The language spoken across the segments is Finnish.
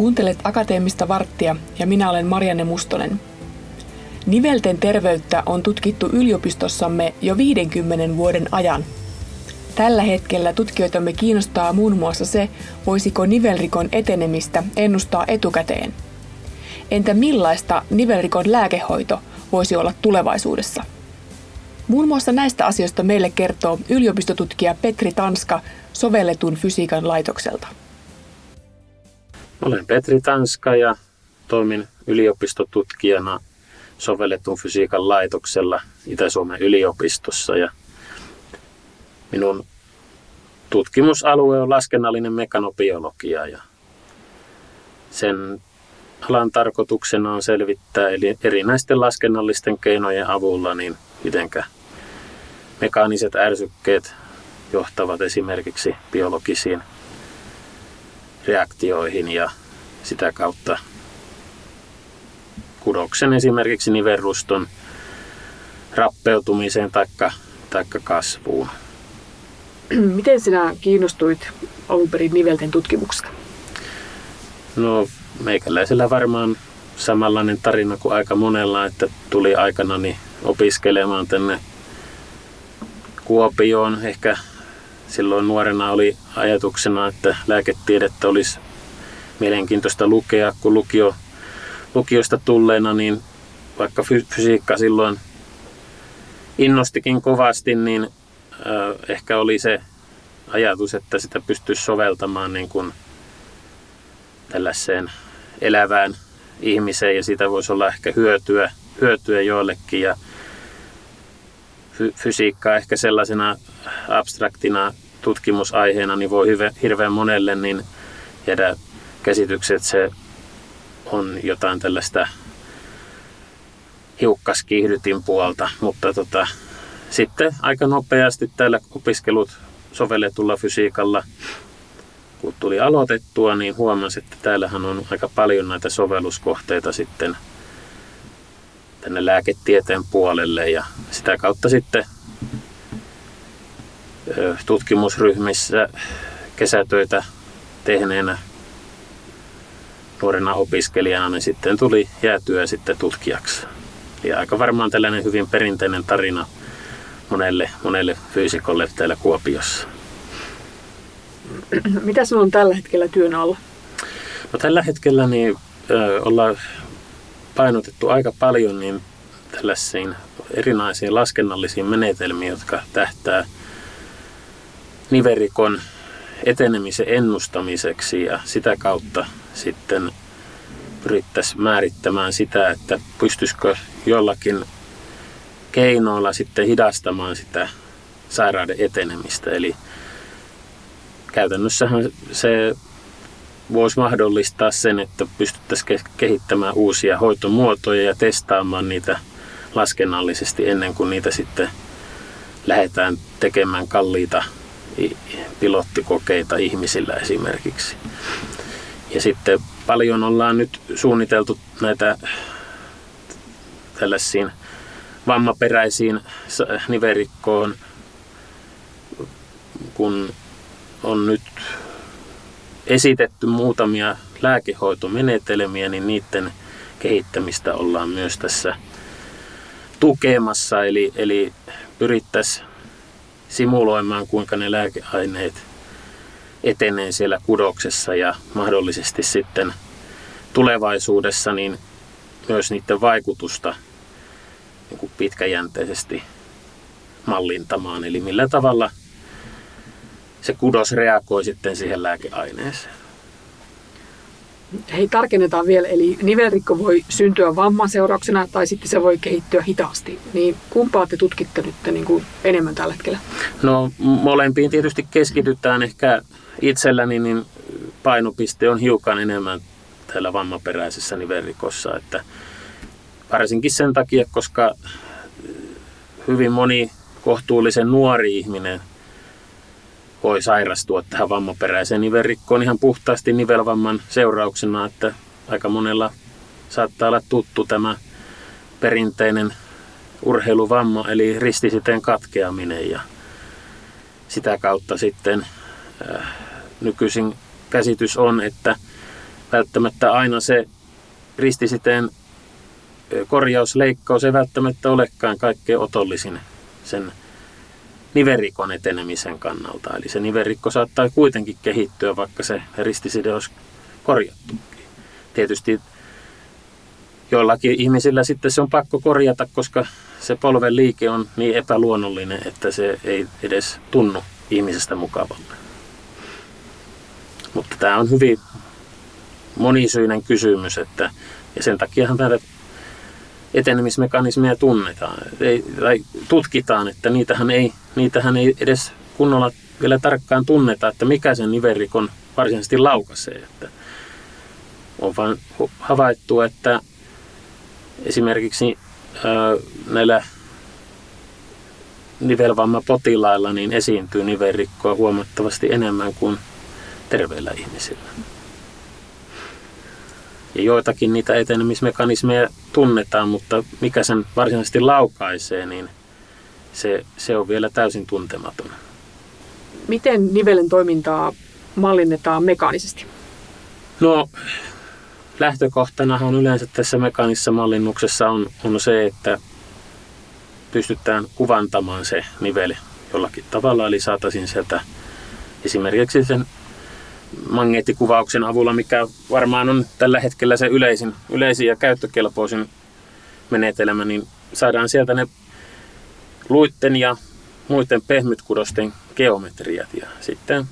Kuuntelet Akateemista varttia ja minä olen Marianne Mustonen. Nivelten terveyttä on tutkittu yliopistossamme jo 50 vuoden ajan. Tällä hetkellä tutkijoitamme kiinnostaa muun muassa se, voisiko nivelrikon etenemistä ennustaa etukäteen. Entä millaista nivelrikon lääkehoito voisi olla tulevaisuudessa? Muun muassa näistä asioista meille kertoo yliopistotutkija Petri Tanska sovelletun fysiikan laitokselta. Olen Petri Tanska ja toimin yliopistotutkijana sovelletun fysiikan laitoksella Itä-Suomen yliopistossa. Ja minun tutkimusalue on laskennallinen mekanobiologia ja sen alan tarkoituksena on selvittää eli erinäisten laskennallisten keinojen avulla, niin mitenkä mekaaniset ärsykkeet johtavat esimerkiksi biologisiin reaktioihin ja sitä kautta kudoksen esimerkiksi niverruston rappeutumiseen tai kasvuun. Miten sinä kiinnostuit alun perin nivelten tutkimuksesta? No meikäläisellä varmaan samanlainen tarina kuin aika monella, että tuli aikanani opiskelemaan tänne Kuopioon. Ehkä silloin nuorena oli ajatuksena, että lääketiedettä olisi mielenkiintoista lukea, kun lukio, lukiosta tulleena, niin vaikka fysiikka silloin innostikin kovasti, niin ehkä oli se ajatus, että sitä pystyisi soveltamaan niin kuin tällaiseen elävään ihmiseen ja siitä voisi olla ehkä hyötyä, hyötyä joillekin. Ja fysiikkaa ehkä sellaisena abstraktina tutkimusaiheena niin voi hirveän monelle niin jäädä käsitykset, että se on jotain tällaista hiukkaskiihdytin puolta, mutta tota, sitten aika nopeasti täällä opiskelut sovelletulla fysiikalla, kun tuli aloitettua, niin huomasin, että täällähän on aika paljon näitä sovelluskohteita sitten tänne lääketieteen puolelle ja sitä kautta sitten tutkimusryhmissä kesätöitä tehneenä nuorena opiskelijana, niin sitten tuli jäätyä sitten tutkijaksi. Ja aika varmaan tällainen hyvin perinteinen tarina monelle, monelle fyysikolle täällä Kuopiossa. Mitä sinulla on tällä hetkellä työn alla? No, tällä hetkellä niin, ö, ollaan painotettu aika paljon niin tällaisiin erinäisiin laskennallisiin menetelmiin, jotka tähtää niverikon etenemisen ennustamiseksi ja sitä kautta sitten pyrittäisiin määrittämään sitä, että pystyisikö jollakin keinoilla sitten hidastamaan sitä sairauden etenemistä. Eli käytännössähän se voisi mahdollistaa sen, että pystyttäisiin kehittämään uusia hoitomuotoja ja testaamaan niitä laskennallisesti ennen kuin niitä sitten lähdetään tekemään kalliita pilottikokeita ihmisillä esimerkiksi. Ja sitten paljon ollaan nyt suunniteltu näitä tällaisiin vammaperäisiin niverikkoon, kun on nyt esitetty muutamia lääkehoitomenetelmiä, niin niiden kehittämistä ollaan myös tässä tukemassa. Eli, eli pyrittäisiin simuloimaan, kuinka ne lääkeaineet etenee siellä kudoksessa ja mahdollisesti sitten tulevaisuudessa niin myös niiden vaikutusta niin kuin pitkäjänteisesti mallintamaan. Eli millä tavalla se kudos reagoi sitten siihen lääkeaineeseen. Hei, tarkennetaan vielä, eli nivelrikko voi syntyä vamman seurauksena tai sitten se voi kehittyä hitaasti. Niin kumpaa te tutkitte nyt niin kuin enemmän tällä hetkellä? No molempiin tietysti keskitytään. Ehkä itselläni niin painopiste on hiukan enemmän täällä vammaperäisessä nivelrikossa. Että varsinkin sen takia, koska hyvin moni kohtuullisen nuori ihminen voi sairastua tähän vammaperäiseen nivelrikkoon ihan puhtaasti nivelvamman seurauksena, että aika monella saattaa olla tuttu tämä perinteinen urheiluvamma, eli ristisiteen katkeaminen ja sitä kautta sitten äh, nykyisin käsitys on, että välttämättä aina se ristisiteen korjausleikkaus ei välttämättä olekaan kaikkein otollisin sen niverikon etenemisen kannalta. Eli se niverikko saattaa kuitenkin kehittyä, vaikka se ristiside olisi korjattu. Tietysti joillakin ihmisillä sitten se on pakko korjata, koska se polven liike on niin epäluonnollinen, että se ei edes tunnu ihmisestä mukavalle. Mutta tämä on hyvin monisyinen kysymys, että, ja sen takiahan näitä etenemismekanismeja tunnetaan, ei, tai tutkitaan, että niitähän ei, niitähän ei edes kunnolla vielä tarkkaan tunneta, että mikä sen niverikon varsinaisesti laukaisee. Että on vain havaittu, että esimerkiksi näillä nivelvammapotilailla niin esiintyy nivelrikkoa huomattavasti enemmän kuin terveillä ihmisillä. Ja joitakin niitä etenemismekanismeja tunnetaan, mutta mikä sen varsinaisesti laukaisee, niin se, se on vielä täysin tuntematon. Miten nivelen toimintaa mallinnetaan mekaanisesti? No, lähtökohtanahan yleensä tässä mekaanisessa mallinnuksessa on, on se, että pystytään kuvantamaan se nivel jollakin tavalla, eli saataisiin sieltä esimerkiksi sen magneettikuvauksen avulla, mikä varmaan on tällä hetkellä se yleisin, yleisin ja käyttökelpoisin menetelmä, niin saadaan sieltä ne luitten ja muiden pehmytkudosten geometriat ja sitten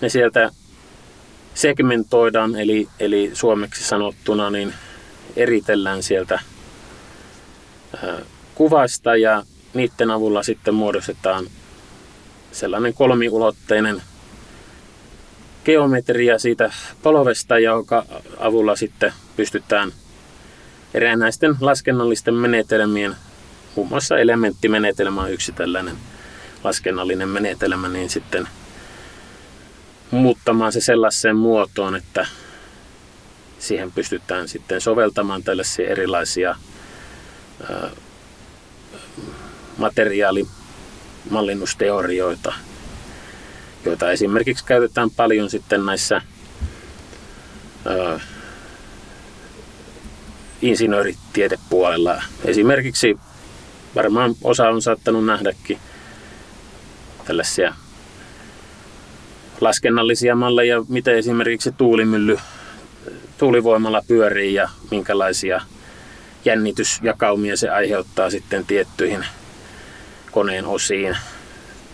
ne sieltä segmentoidaan, eli, eli suomeksi sanottuna niin eritellään sieltä kuvasta ja niiden avulla sitten muodostetaan sellainen kolmiulotteinen geometria siitä polvesta, jonka avulla sitten pystytään erinäisten laskennallisten menetelmien, muun muassa elementtimenetelmä on yksi tällainen laskennallinen menetelmä, niin sitten muuttamaan se sellaiseen muotoon, että siihen pystytään sitten soveltamaan tällaisia erilaisia materiaalimallinnusteorioita, joita esimerkiksi käytetään paljon sitten näissä ö, insinööritiedepuolella. Esimerkiksi varmaan osa on saattanut nähdäkin tällaisia laskennallisia malleja, miten esimerkiksi tuulimylly, tuulivoimalla pyörii ja minkälaisia jännitysjakaumia se aiheuttaa sitten tiettyihin koneen osiin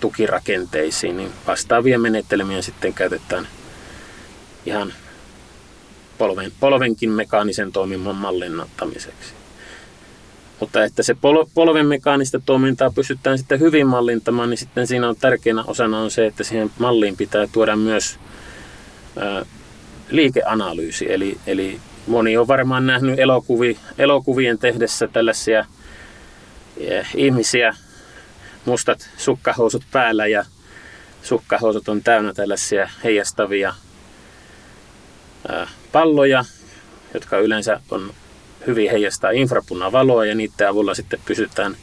tukirakenteisiin, niin vastaavia menetelmiä sitten käytetään ihan polven, polvenkin mekaanisen toiminnan mallinnattamiseksi. Mutta että se pol, polven mekaanista toimintaa pystytään sitten hyvin mallintamaan, niin sitten siinä on tärkeänä osana on se, että siihen malliin pitää tuoda myös liikeanalyysi. Eli, eli moni on varmaan nähnyt elokuvi, elokuvien tehdessä tällaisia ja, ihmisiä, mustat sukkahousut päällä ja sukkahousut on täynnä tällaisia heijastavia palloja, jotka yleensä on hyvin heijastaa infrapunavaloa ja niiden avulla sitten pysytään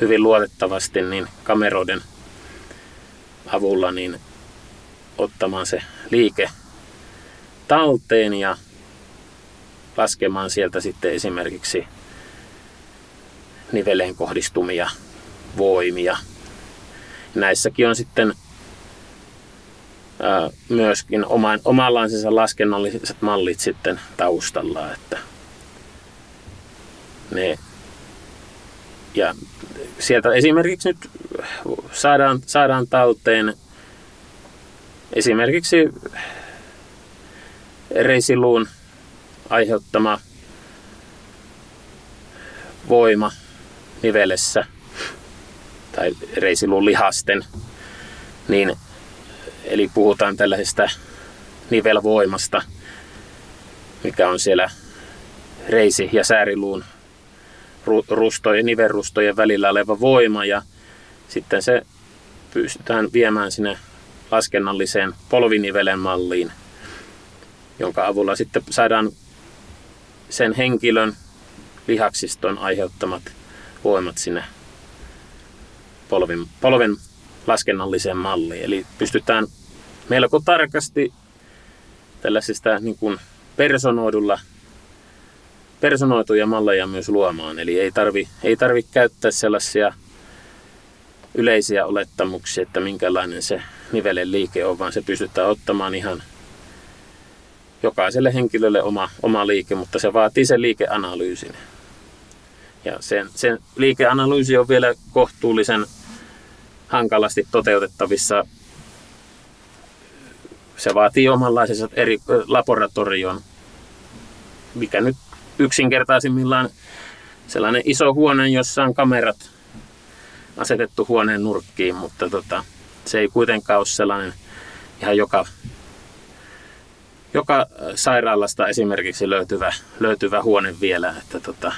hyvin luotettavasti niin kameroiden avulla niin ottamaan se liike talteen ja laskemaan sieltä sitten esimerkiksi niveleen kohdistumia voimia. Näissäkin on sitten myöskin oman, omanlaisensa laskennalliset mallit sitten taustalla, että ne ja sieltä esimerkiksi nyt saadaan, saadaan talteen esimerkiksi reisiluun aiheuttama voima nivelessä – tai reisiluun lihasten, niin, eli puhutaan tällaisesta nivelvoimasta, mikä on siellä reisi- ja sääriluun rustojen, nivelrustojen välillä oleva voima ja sitten se pystytään viemään sinne laskennalliseen polvinivelen malliin, jonka avulla sitten saadaan sen henkilön lihaksiston aiheuttamat voimat sinne polven, polven laskennalliseen malliin. Eli pystytään melko tarkasti tällaisista niin kuin personoidulla, personoituja malleja myös luomaan. Eli ei tarvi, ei tarvi käyttää sellaisia yleisiä olettamuksia, että minkälainen se nivelen liike on, vaan se pystytään ottamaan ihan jokaiselle henkilölle oma, oma liike, mutta se vaatii sen liikeanalyysin. Ja sen, sen liikeanalyysi on vielä kohtuullisen hankalasti toteutettavissa. Se vaatii omanlaisensa eri laboratorion, mikä nyt yksinkertaisimmillaan sellainen iso huone, jossa on kamerat asetettu huoneen nurkkiin, mutta tota, se ei kuitenkaan ole sellainen ihan joka, joka sairaalasta esimerkiksi löytyvä, löytyvä huone vielä, että tota,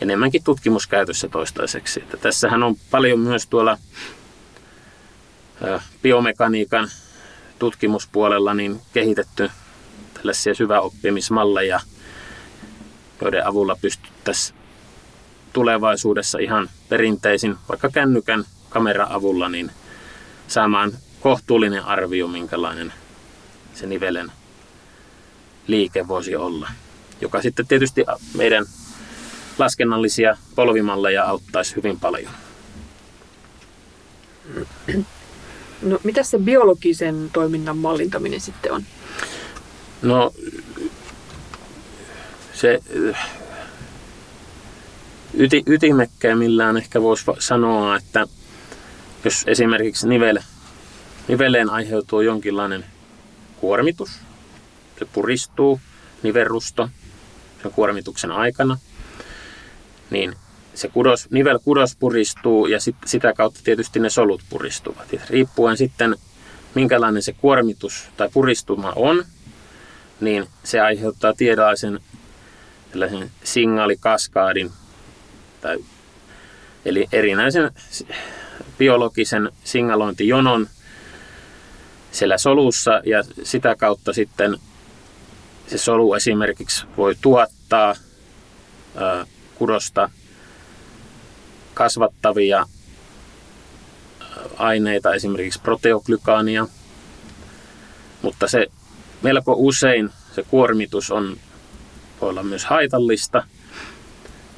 enemmänkin tutkimuskäytössä toistaiseksi. Että tässähän on paljon myös tuolla biomekaniikan tutkimuspuolella niin kehitetty tällaisia syväoppimismalleja, joiden avulla pystyttäisiin tulevaisuudessa ihan perinteisin, vaikka kännykän kamera-avulla, niin saamaan kohtuullinen arvio, minkälainen se nivelen liike voisi olla. Joka sitten tietysti meidän laskennallisia polvimalleja auttaisi hyvin paljon. No, mitä se biologisen toiminnan mallintaminen sitten on? No, se yti, ytimekkäämillään ehkä voisi sanoa, että jos esimerkiksi nivel, niveleen aiheutuu jonkinlainen kuormitus, se puristuu, nivelrusto sen kuormituksen aikana, niin se kudos, nivelkudos puristuu ja sit, sitä kautta tietysti ne solut puristuvat. Ja riippuen sitten minkälainen se kuormitus tai puristuma on, niin se aiheuttaa tietynlaisen signaalikaskaadin tai, eli erinäisen biologisen signalointijonon siellä solussa ja sitä kautta sitten se solu esimerkiksi voi tuottaa kudosta kasvattavia aineita, esimerkiksi proteoglykaania, mutta se melko usein se kuormitus on, voi olla myös haitallista –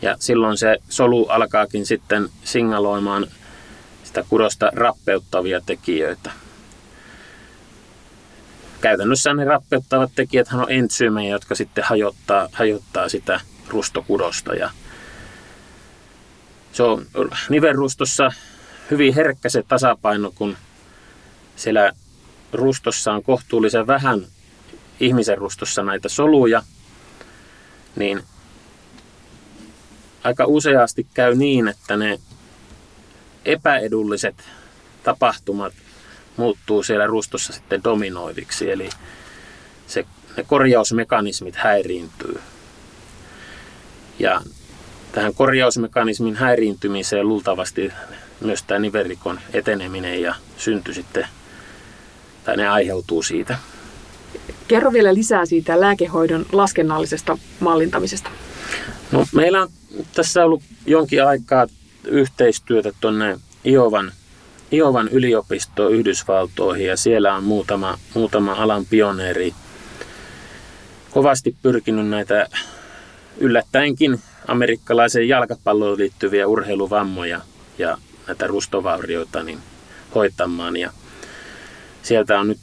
ja silloin se solu alkaakin sitten signaloimaan sitä kudosta rappeuttavia tekijöitä. Käytännössä ne rappeuttavat tekijät on entsyymejä, jotka sitten hajottaa, hajottaa sitä rustokudosta. Ja se on nivelrustossa hyvin herkkä se tasapaino, kun siellä rustossa on kohtuullisen vähän ihmisen rustossa näitä soluja, niin aika useasti käy niin, että ne epäedulliset tapahtumat muuttuu siellä rustossa sitten dominoiviksi, eli se, ne korjausmekanismit häiriintyy. Ja tähän korjausmekanismin häiriintymiseen luultavasti myös tämä niverikon eteneminen ja synty sitten, tai ne aiheutuu siitä. Kerro vielä lisää siitä lääkehoidon laskennallisesta mallintamisesta. No, meillä on tässä ollut jonkin aikaa yhteistyötä tuonne Iovan, Iovan yliopistoon Yhdysvaltoihin ja siellä on muutama, muutama alan pioneeri kovasti pyrkinyt näitä yllättäenkin amerikkalaiseen jalkapalloon liittyviä urheiluvammoja ja näitä rustovaurioita niin hoitamaan. Ja sieltä on nyt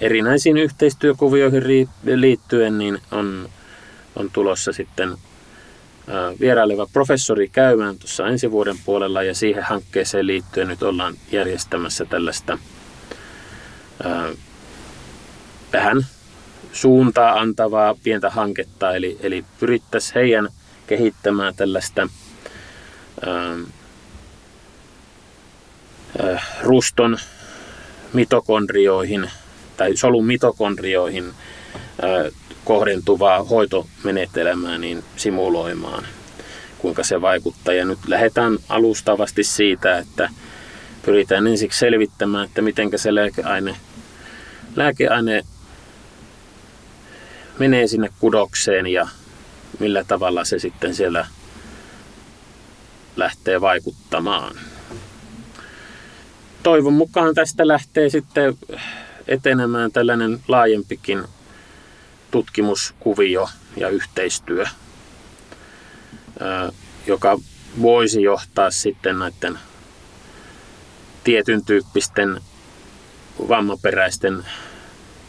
erinäisiin yhteistyökuvioihin liittyen niin on, on tulossa sitten vieraileva professori käymään tuossa ensi vuoden puolella ja siihen hankkeeseen liittyen nyt ollaan järjestämässä tällaista vähän suuntaa antavaa pientä hanketta, eli, eli pyrittäisiin heidän kehittämään tällaista ää, ää, ruston mitokondrioihin tai solun mitokondrioihin ää, kohdentuvaa hoitomenetelmää niin simuloimaan, kuinka se vaikuttaa. Ja nyt lähdetään alustavasti siitä, että pyritään ensiksi selvittämään, että miten se lääkeaine, lääkeaine menee sinne kudokseen ja millä tavalla se sitten siellä lähtee vaikuttamaan. Toivon mukaan tästä lähtee sitten etenemään tällainen laajempikin tutkimuskuvio ja yhteistyö, joka voisi johtaa sitten näiden tietyn tyyppisten vammaperäisten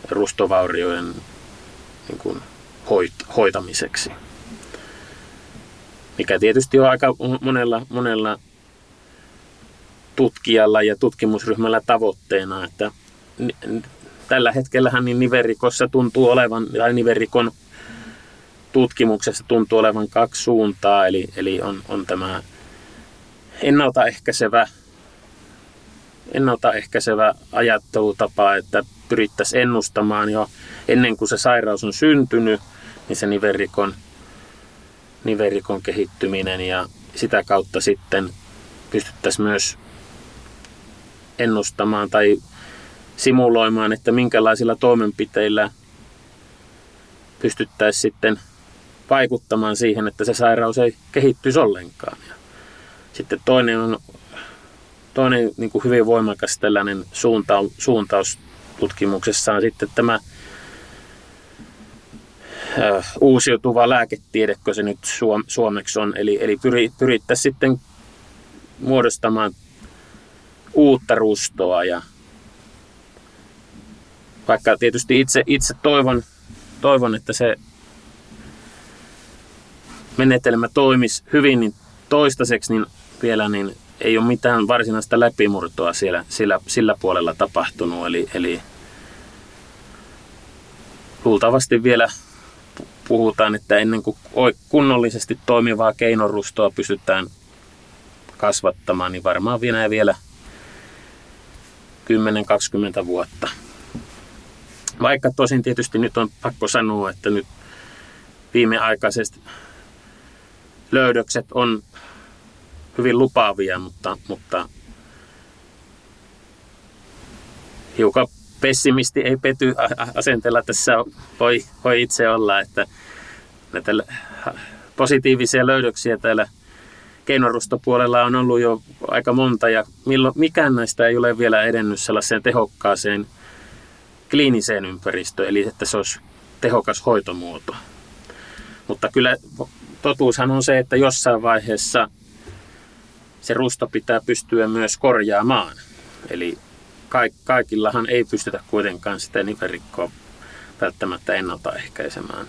rustovaurioiden niin kuin hoitamiseksi. Mikä tietysti on aika monella, monella tutkijalla ja tutkimusryhmällä tavoitteena, että tällä hetkellähän niin niverikossa tuntuu olevan, tai niverikon tutkimuksessa tuntuu olevan kaksi suuntaa, eli, eli on, on tämä ennaltaehkäisevä, ennaltaehkäisevä ajattelutapa, että pyrittäisiin ennustamaan jo ennen kuin se sairaus on syntynyt, niin se niverikon, niverikon kehittyminen ja sitä kautta sitten pystyttäisiin myös ennustamaan tai simuloimaan, että minkälaisilla toimenpiteillä pystyttäisiin sitten vaikuttamaan siihen, että se sairaus ei kehittyisi ollenkaan. Ja sitten toinen on toinen niin kuin hyvin voimakas tällainen suuntaus, suuntaus tutkimuksessa on sitten tämä uusiutuva lääketiede, kun se nyt suomeksi on. Eli, eli pyrittäisiin sitten muodostamaan uutta rustoa ja vaikka tietysti itse, itse toivon, toivon, että se menetelmä toimisi hyvin, niin toistaiseksi niin vielä niin ei ole mitään varsinaista läpimurtoa siellä, sillä, sillä puolella tapahtunut. Eli, eli luultavasti vielä puhutaan, että ennen kuin kunnollisesti toimivaa keinorustoa pystytään kasvattamaan, niin varmaan vielä vielä 10-20 vuotta. Vaikka tosin tietysti nyt on pakko sanoa, että nyt viimeaikaisesti löydökset on hyvin lupaavia, mutta, mutta hiukan pessimisti ei pety asenteella tässä voi, voi itse olla, että näitä positiivisia löydöksiä täällä keinorustopuolella on ollut jo aika monta ja milloin, mikään näistä ei ole vielä edennyt sellaiseen tehokkaaseen kliiniseen ympäristöön, eli että se olisi tehokas hoitomuoto. Mutta kyllä totuushan on se, että jossain vaiheessa se rusto pitää pystyä myös korjaamaan. Eli kaikillahan ei pystytä kuitenkaan sitä nivelrikkoa välttämättä ennaltaehkäisemään.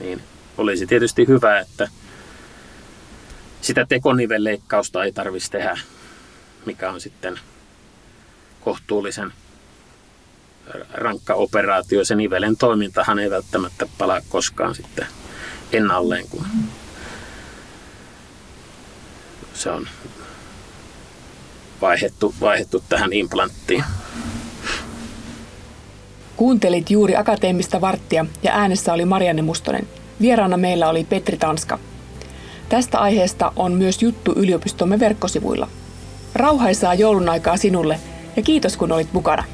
Niin olisi tietysti hyvä, että sitä tekonivelleikkausta ei tarvitsisi tehdä, mikä on sitten kohtuullisen rankka operaatio. Se nivelen toimintahan ei välttämättä palaa koskaan sitten ennalleen, kun se on vaihettu, vaihettu tähän implanttiin. Kuuntelit juuri akateemista varttia ja äänessä oli Marianne Mustonen. Vieraana meillä oli Petri Tanska. Tästä aiheesta on myös juttu yliopistomme verkkosivuilla. Rauhaisaa joulun aikaa sinulle ja kiitos kun olit mukana.